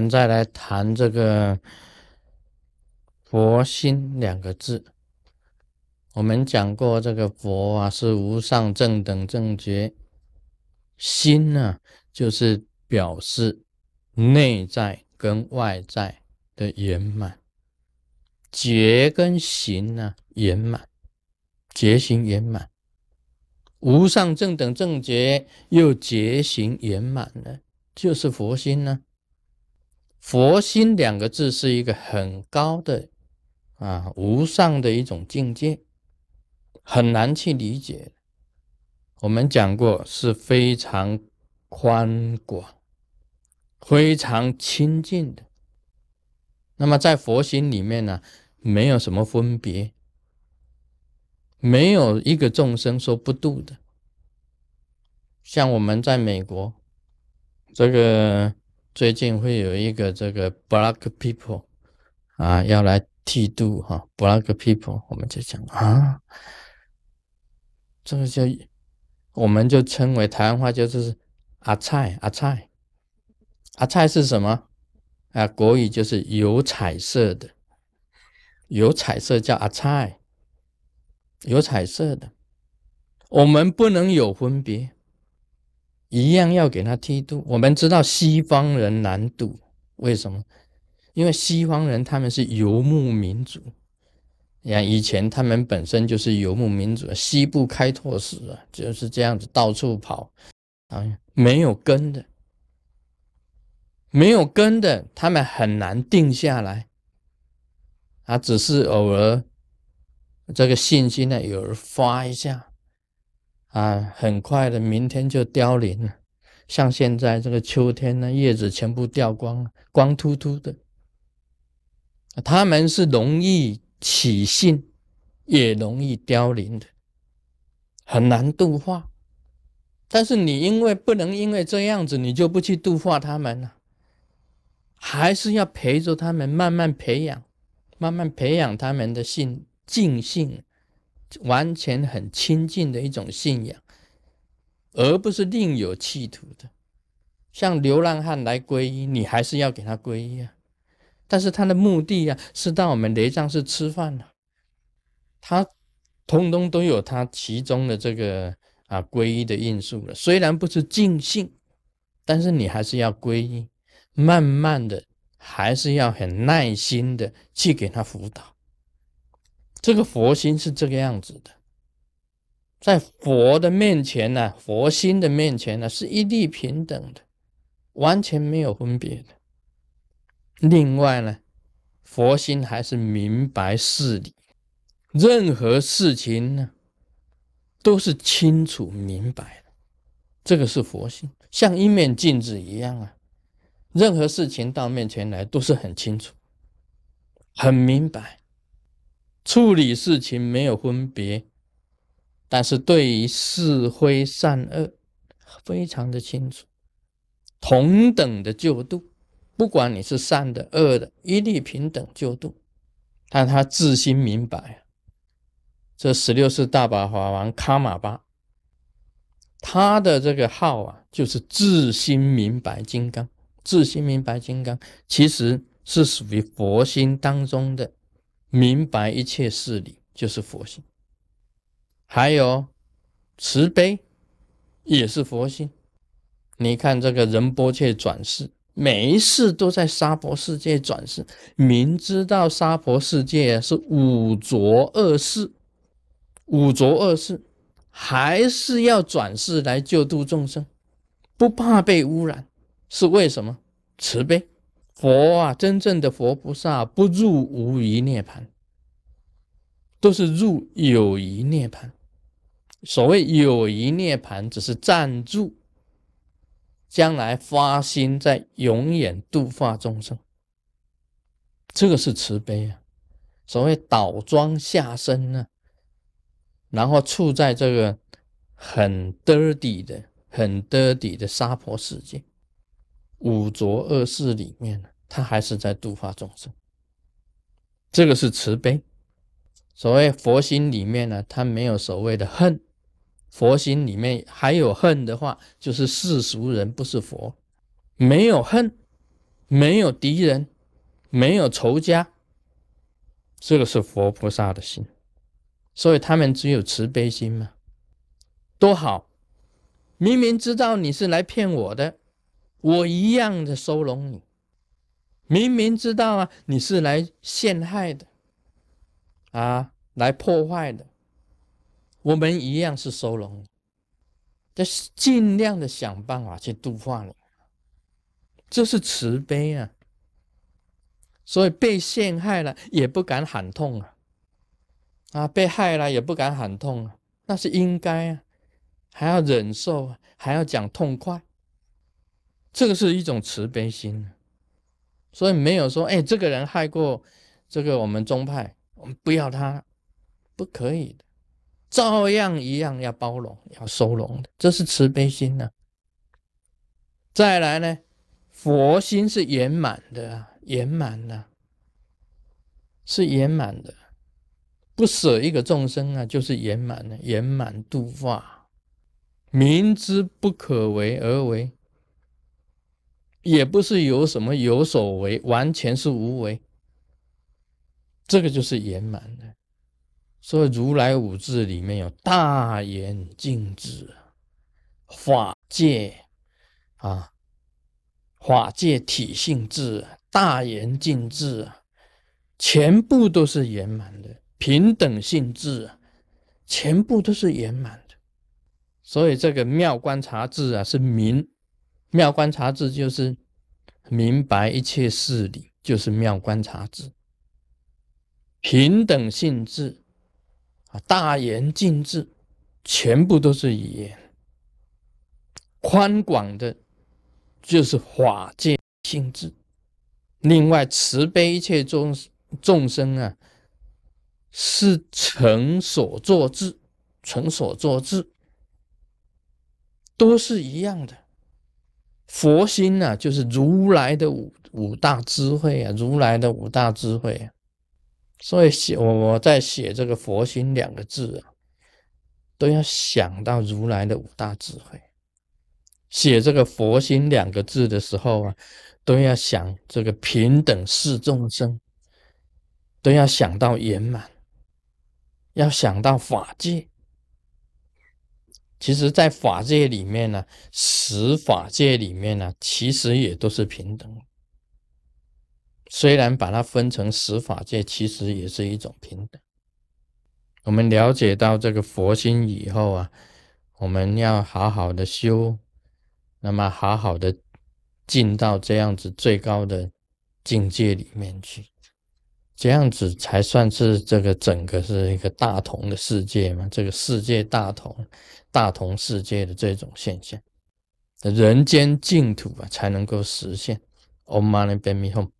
们再来谈这个“佛心”两个字。我们讲过，这个佛啊是无上正等正觉，心呢就是表示内在跟外在的圆满，觉跟行呢圆满，觉行圆满，无上正等正觉又觉行圆满了。就是佛心呢，佛心两个字是一个很高的啊无上的一种境界，很难去理解。我们讲过是非常宽广、非常亲近的。那么在佛心里面呢，没有什么分别，没有一个众生说不度的。像我们在美国。这个最近会有一个这个 Black People 啊，要来剃度哈，Black People，我们就讲啊，这个就我们就称为台湾话就是阿菜阿菜，阿菜是什么啊？国语就是有彩色的，有彩色叫阿菜，有彩色的，我们不能有分别。一样要给他剃度。我们知道西方人难度，为什么？因为西方人他们是游牧民族，你看以前他们本身就是游牧民族，西部开拓史啊就是这样子到处跑啊，没有根的，没有根的，他们很难定下来，啊，只是偶尔这个信心呢，有人发一下。啊，很快的，明天就凋零了。像现在这个秋天呢，叶子全部掉光了，光秃秃的。他们是容易起信，也容易凋零的，很难度化。但是你因为不能因为这样子，你就不去度化他们了，还是要陪着他们慢慢培养，慢慢培养他们的性静性。完全很亲近的一种信仰，而不是另有企图的。像流浪汉来皈依，你还是要给他皈依啊。但是他的目的啊，是到我们雷藏寺吃饭呢。他通通都有他其中的这个啊皈依的因素了。虽然不是尽兴，但是你还是要皈依，慢慢的，还是要很耐心的去给他辅导。这个佛心是这个样子的，在佛的面前呢，佛心的面前呢，是一律平等的，完全没有分别的。另外呢，佛心还是明白事理，任何事情呢，都是清楚明白的。这个是佛心，像一面镜子一样啊，任何事情到面前来都是很清楚、很明白。处理事情没有分别，但是对于是非善恶非常的清楚，同等的救度，不管你是善的恶的，一律平等救度。但他自心明白，这十六世大宝法王卡玛巴，他的这个号啊，就是自心明白金刚。自心明白金刚，其实是属于佛心当中的。明白一切事理就是佛性，还有慈悲也是佛性。你看这个仁波切转世，每一世都在娑婆世界转世，明知道娑婆世界是五浊恶世，五浊恶世还是要转世来救度众生，不怕被污染，是为什么？慈悲。佛啊，真正的佛菩萨不入无余涅盘，都是入有余涅盘。所谓有余涅盘，只是暂住，将来发心在永远度化众生。这个是慈悲啊。所谓倒装下身呢，然后处在这个很 dirty 的、很 dirty 的娑婆世界。五浊恶世里面呢，他还是在度化众生，这个是慈悲。所谓佛心里面呢，他没有所谓的恨。佛心里面还有恨的话，就是世俗人不是佛，没有恨，没有敌人，没有仇家，这个是佛菩萨的心。所以他们只有慈悲心嘛，多好！明明知道你是来骗我的，我一样的收容你。明明知道啊，你是来陷害的，啊，来破坏的，我们一样是收容你，但是尽量的想办法去度化你，这是慈悲啊。所以被陷害了也不敢喊痛啊。啊，被害了也不敢喊痛啊，那是应该啊，还要忍受，还要讲痛快，这个是一种慈悲心，所以没有说，哎，这个人害过这个我们宗派，我们不要他，不可以的，照样一样要包容，要收容的，这是慈悲心呢。再来呢，佛心是圆满的，圆满的，是圆满的。不舍一个众生啊，就是圆满的，圆满度化。明知不可为而为，也不是有什么有所为，完全是无为。这个就是圆满的。所以如来五字里面有大圆净智，法界啊，法界体性智，大圆净智啊，全部都是圆满的。平等性质，全部都是圆满的，所以这个妙观察智啊是明，妙观察智就是明白一切事理，就是妙观察智。平等性质啊，大圆净智，全部都是语言。宽广的，就是法界性质。另外，慈悲一切众众生啊。是成所作智，成所作智，都是一样的。佛心呢，就是如来的五五大智慧啊，如来的五大智慧啊。所以写我我在写这个佛心两个字啊，都要想到如来的五大智慧。写这个佛心两个字的时候啊，都要想这个平等是众生，都要想到圆满。要想到法界，其实，在法界里面呢，十法界里面呢，其实也都是平等。虽然把它分成十法界，其实也是一种平等。我们了解到这个佛心以后啊，我们要好好的修，那么好好的进到这样子最高的境界里面去。这样子才算是这个整个是一个大同的世界嘛？这个世界大同、大同世界的这种现象，人间净土啊，才能够实现。Om Mani p a m e Hum。